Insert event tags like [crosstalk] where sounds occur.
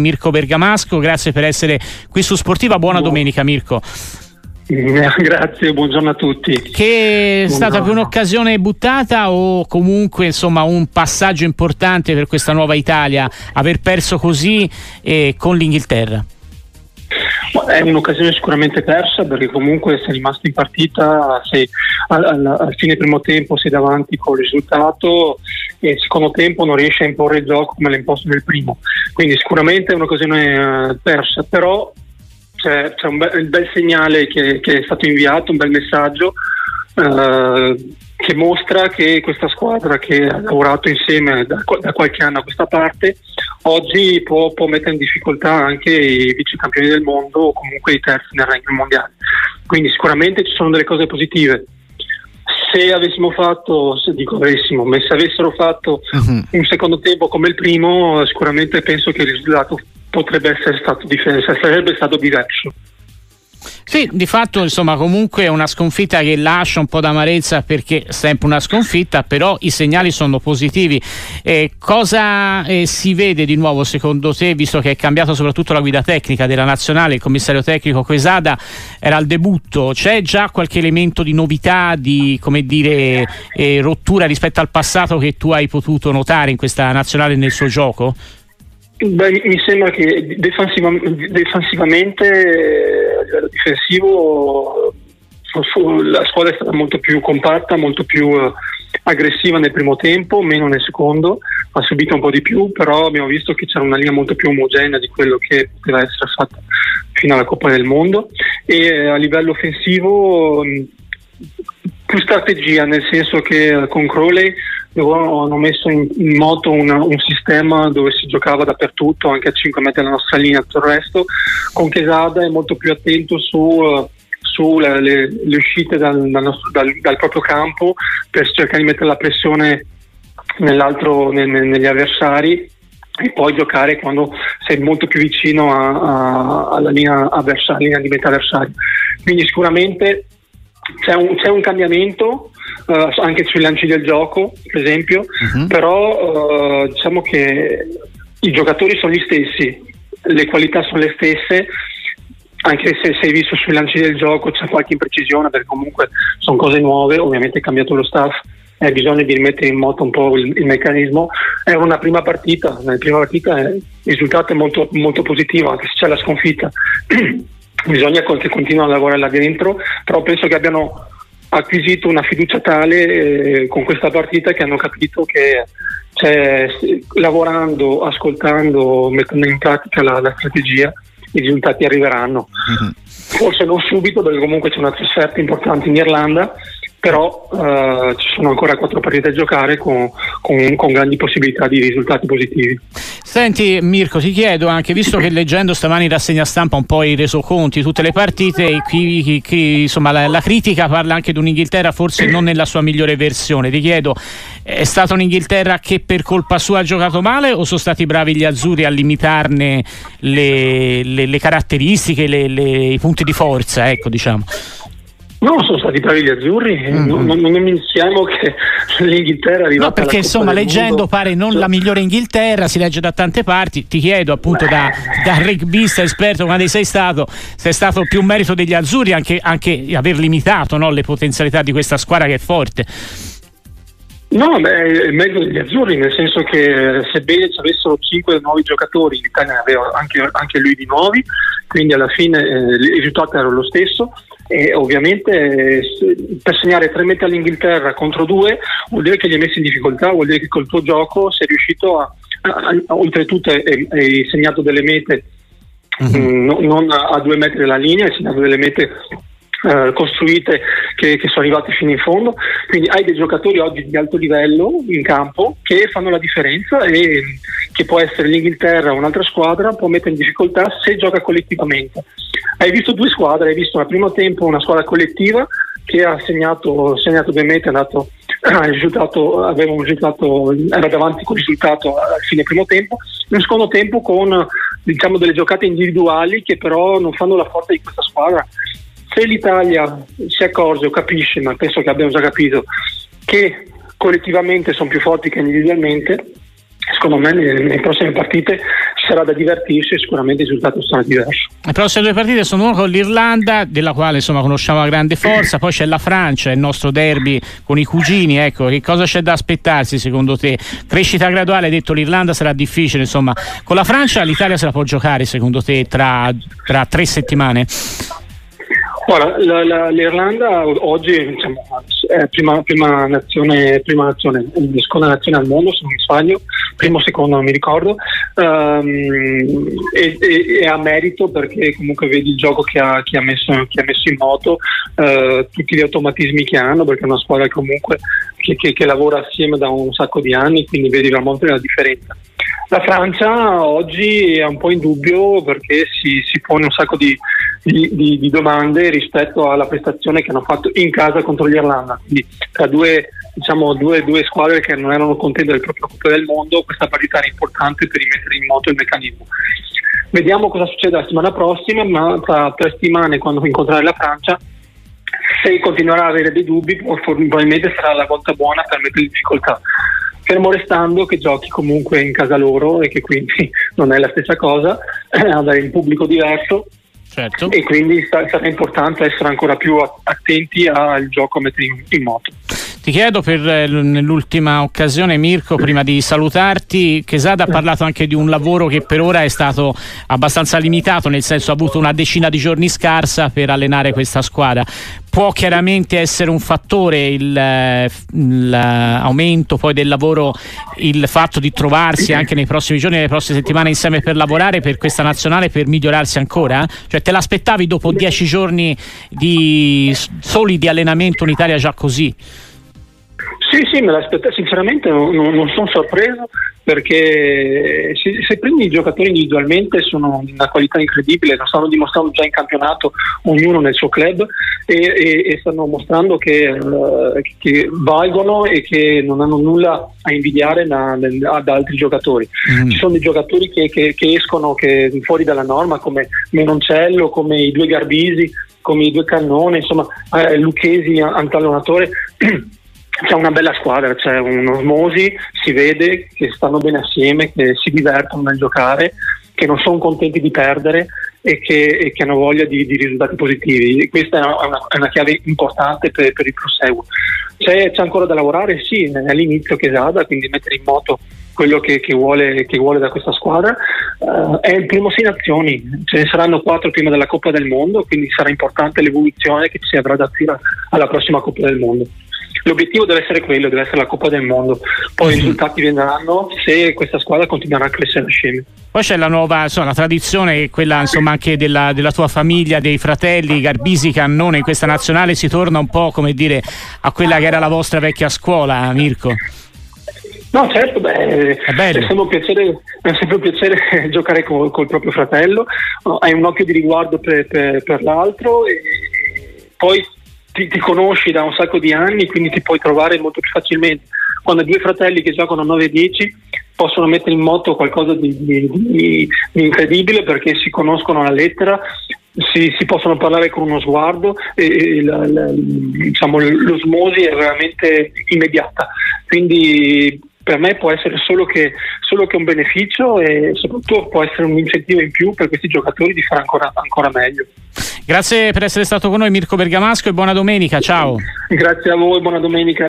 Mirko Bergamasco, grazie per essere qui su Sportiva, buona Buon. domenica Mirko. [laughs] Grazie, buongiorno a tutti. Che è stata più un'occasione buttata o comunque insomma un passaggio importante per questa nuova Italia aver perso così eh, con l'Inghilterra? È un'occasione sicuramente persa perché comunque sei rimasto in partita, sei, al, al, al, fine primo tempo sei davanti con il risultato e il secondo tempo non riesci a imporre il gioco come l'hai imposto nel primo. Quindi sicuramente è un'occasione uh, persa, però c'è, c'è un bel, bel segnale che, che, è stato inviato, un bel messaggio. Uh, che mostra che questa squadra che ha lavorato insieme da, da qualche anno a questa parte oggi può, può, mettere in difficoltà anche i vice campioni del mondo o comunque i terzi nel ranking mondiale. Quindi sicuramente ci sono delle cose positive. Se avessimo fatto, se dico avessimo, ma se avessero fatto uh-huh. un secondo tempo come il primo, sicuramente penso che il risultato potrebbe essere stato, sarebbe stato diverso. Sì, di fatto insomma comunque è una sconfitta che lascia un po' d'amarezza perché è sempre una sconfitta, però i segnali sono positivi. Eh, cosa eh, si vede di nuovo secondo te, visto che è cambiato soprattutto la guida tecnica della nazionale, il commissario tecnico Quesada era al debutto, c'è già qualche elemento di novità, di dire, eh, rottura rispetto al passato che tu hai potuto notare in questa nazionale nel suo gioco? Beh, mi sembra che defensiva, defensivamente a livello difensivo la squadra è stata molto più compatta, molto più uh, aggressiva nel primo tempo, meno nel secondo, ha subito un po' di più, però abbiamo visto che c'era una linea molto più omogenea di quello che poteva essere fatto fino alla Coppa del Mondo. E uh, a livello offensivo più strategia, nel senso che con Crowley hanno messo in, in moto una, un sistema dove si giocava dappertutto, anche a 5 metri dalla nostra linea, tutto il resto. Con Chesada è molto più attento su, uh, sulle le, le uscite dal, dal, nostro, dal, dal, proprio campo per cercare di mettere la pressione nell'altro, ne, ne, negli avversari e poi giocare quando sei molto più vicino a, a, alla linea, avversaria, linea di metà avversaria. Quindi sicuramente c'è un, c'è un cambiamento uh, anche sui lanci del gioco, per esempio, uh-huh. però uh, diciamo che i giocatori sono gli stessi, le qualità sono le stesse, anche se sei visto sui lanci del gioco c'è qualche imprecisione perché comunque sono cose nuove, ovviamente è cambiato lo staff hai bisogno di rimettere in moto un po' il, il meccanismo. È una prima partita, nella prima partita il risultato è molto, molto positivo, anche se c'è la sconfitta. [clears throat] Bisogna che continuino a lavorare là dentro, però penso che abbiano acquisito una fiducia tale eh, con questa partita che hanno capito che cioè, lavorando, ascoltando, mettendo in pratica la, la strategia, i risultati arriveranno. Mm-hmm. Forse non subito, perché comunque c'è una trasferta importante in Irlanda però uh, ci sono ancora quattro partite da giocare con, con, con, grandi possibilità di risultati positivi. Senti Mirko, ti chiedo anche, visto che leggendo stamani in rassegna stampa un po' i resoconti, tutte le partite, qui, qui, qui, insomma, la, la, critica parla anche di un'Inghilterra forse non nella sua migliore versione, ti chiedo, è stata un'Inghilterra che per colpa sua ha giocato male o sono stati bravi gli azzurri a limitarne le, le, le caratteristiche, le, i punti di forza, ecco diciamo? No, sono stati bravi gli azzurri, mm-hmm. non, non, non dimentichiamo che l'Inghilterra è arrivata No, perché insomma leggendo mondo. pare non cioè. la migliore Inghilterra, si legge da tante parti, ti chiedo appunto da, da rugbista esperto quando sei stato, se è stato più merito degli azzurri anche, anche aver limitato no, le potenzialità di questa squadra che è forte. No, beh, è meglio degli azzurri, nel senso che sebbene ci avessero 5 nuovi giocatori, l'Italia ne aveva anche, anche lui di nuovi, quindi alla fine eh, il risultato era lo stesso e ovviamente eh, per segnare tre mete all'Inghilterra contro due vuol dire che li hai messi in difficoltà, vuol dire che col tuo gioco sei riuscito a, a, a oltretutto hai, hai, segnato delle mete uh-huh. mh, no, non a due metri dalla linea, hai segnato delle mete Uh, costruite che, che, sono arrivate fino in fondo. Quindi hai dei giocatori oggi di alto livello in campo che fanno la differenza e che può essere l'Inghilterra o un'altra squadra, può mettere in difficoltà se gioca collettivamente. Hai visto due squadre, hai visto al primo tempo una squadra collettiva che ha segnato, segnato due mete, dato, risultato, aveva un risultato, era davanti con il risultato al fine primo tempo, nel secondo tempo con diciamo, delle giocate individuali che però non fanno la forza di questa squadra. Se l'Italia si accorge o capisce, ma penso che abbiamo già capito, che collettivamente sono più forti che individualmente, secondo me nelle, prossime partite sarà da divertirsi e sicuramente il risultato sarà diverso. Le prossime due partite sono una con l'Irlanda, della quale insomma conosciamo la grande forza, poi c'è la Francia, il nostro derby con i cugini, ecco, che cosa c'è da aspettarsi secondo te? Crescita graduale, hai detto l'Irlanda sarà difficile, insomma, con la Francia l'Italia se la può giocare secondo te tra, tra tre settimane? Guarda, la, la, l'Irlanda oggi diciamo, è prima, prima, nazione, prima nazione, seconda nazione al mondo se non mi sbaglio, primo o secondo non mi ricordo, um, e, e, e, ha merito perché comunque vedi il gioco che ha, che ha, messo, che ha messo, in moto, uh, tutti gli automatismi che hanno, perché è una squadra comunque che, che lavora assieme da un sacco di anni, quindi vedi veramente la differenza. La Francia oggi è un po' in dubbio perché si, si pone un sacco di, di, di, di, domande rispetto alla prestazione che hanno fatto in casa contro l'Irlanda. Quindi tra due, diciamo, due, due squadre che non erano contente del proprio Coppa del Mondo, questa parità era importante per rimettere in moto il meccanismo. Vediamo cosa succede la settimana prossima, ma tra tre settimane quando incontrare la Francia se continuerà ad avere dei dubbi probabilmente sarà la volta buona per mettere in difficoltà fermo restando che giochi comunque in casa loro e che quindi [laughs] non è la stessa cosa, [clears throat] avere un pubblico diverso certo. e quindi sarà importante essere ancora più attenti al gioco a mettere in, in moto. Ti chiedo per eh, nell'ultima occasione, Mirko, prima di salutarti, Chesada ha parlato anche di un lavoro che per ora è stato abbastanza limitato, nel senso ha avuto una decina di giorni scarsa per allenare questa squadra. Può chiaramente essere un fattore eh, l'aumento poi del lavoro, il fatto di trovarsi anche nei prossimi giorni, nelle prossime settimane insieme per lavorare per questa nazionale, per migliorarsi ancora? Cioè te l'aspettavi dopo dieci giorni di, soli di allenamento in Italia già così? Sì, sì, me l'aspettavo, sinceramente non, non, sono sorpreso perché se, se, prendi i giocatori individualmente sono di una qualità incredibile, lo stanno dimostrando già in campionato ognuno nel suo club e, e, e stanno mostrando che, uh, che, valgono e che non hanno nulla a invidiare da, da, da altri giocatori. Mm. Ci sono dei giocatori che, che, che escono fuori dalla norma come Menoncello, come i due Garbisi, come i due Cannone, insomma eh, Lucchesi, antallonatore. [clears throat] c'è una bella squadra, c'è un'osmosi, si vede che stanno bene assieme, che si divertono nel giocare, che non sono contenti di perdere e che, e che hanno voglia di, di, risultati positivi. E questa è una, è una, chiave importante per, per il proseguo. C'è, c'è, ancora da lavorare? Sì, all'inizio che Sada, quindi mettere in moto quello che, che, vuole, che vuole, da questa squadra. Uh, è il primo sei nazioni, ce ne saranno quattro prima della Coppa del Mondo, quindi sarà importante l'evoluzione che ci avrà da qui alla prossima Coppa del Mondo l'obiettivo deve essere quello, deve essere la Coppa del Mondo. Poi mm-hmm. i risultati vendranno se questa squadra continuerà a crescere assieme. Poi c'è la nuova insomma, la tradizione, quella insomma, anche della, della, tua famiglia, dei fratelli Garbisi Cannone in questa nazionale, si torna un po' come dire a quella che era la vostra vecchia scuola, Mirko. No, certo, beh, è, è, sempre un piacere, è sempre un piacere [laughs] giocare col, col proprio fratello, hai un occhio di riguardo per, per, per l'altro e poi ti, ti, conosci da un sacco di anni, quindi ti puoi trovare molto più facilmente. Quando due fratelli che giocano 9-10 possono mettere in moto qualcosa di, di, di, di incredibile perché si conoscono alla lettera, si, si, possono parlare con uno sguardo e, e la, la, diciamo, l'osmosi è veramente immediata. Quindi per me può essere solo che, solo che, un beneficio e soprattutto può essere un incentivo in più per questi giocatori di fare ancora, ancora meglio. Grazie per essere stato con noi Mirko Bergamasco e buona domenica, ciao. Grazie a voi, buona domenica.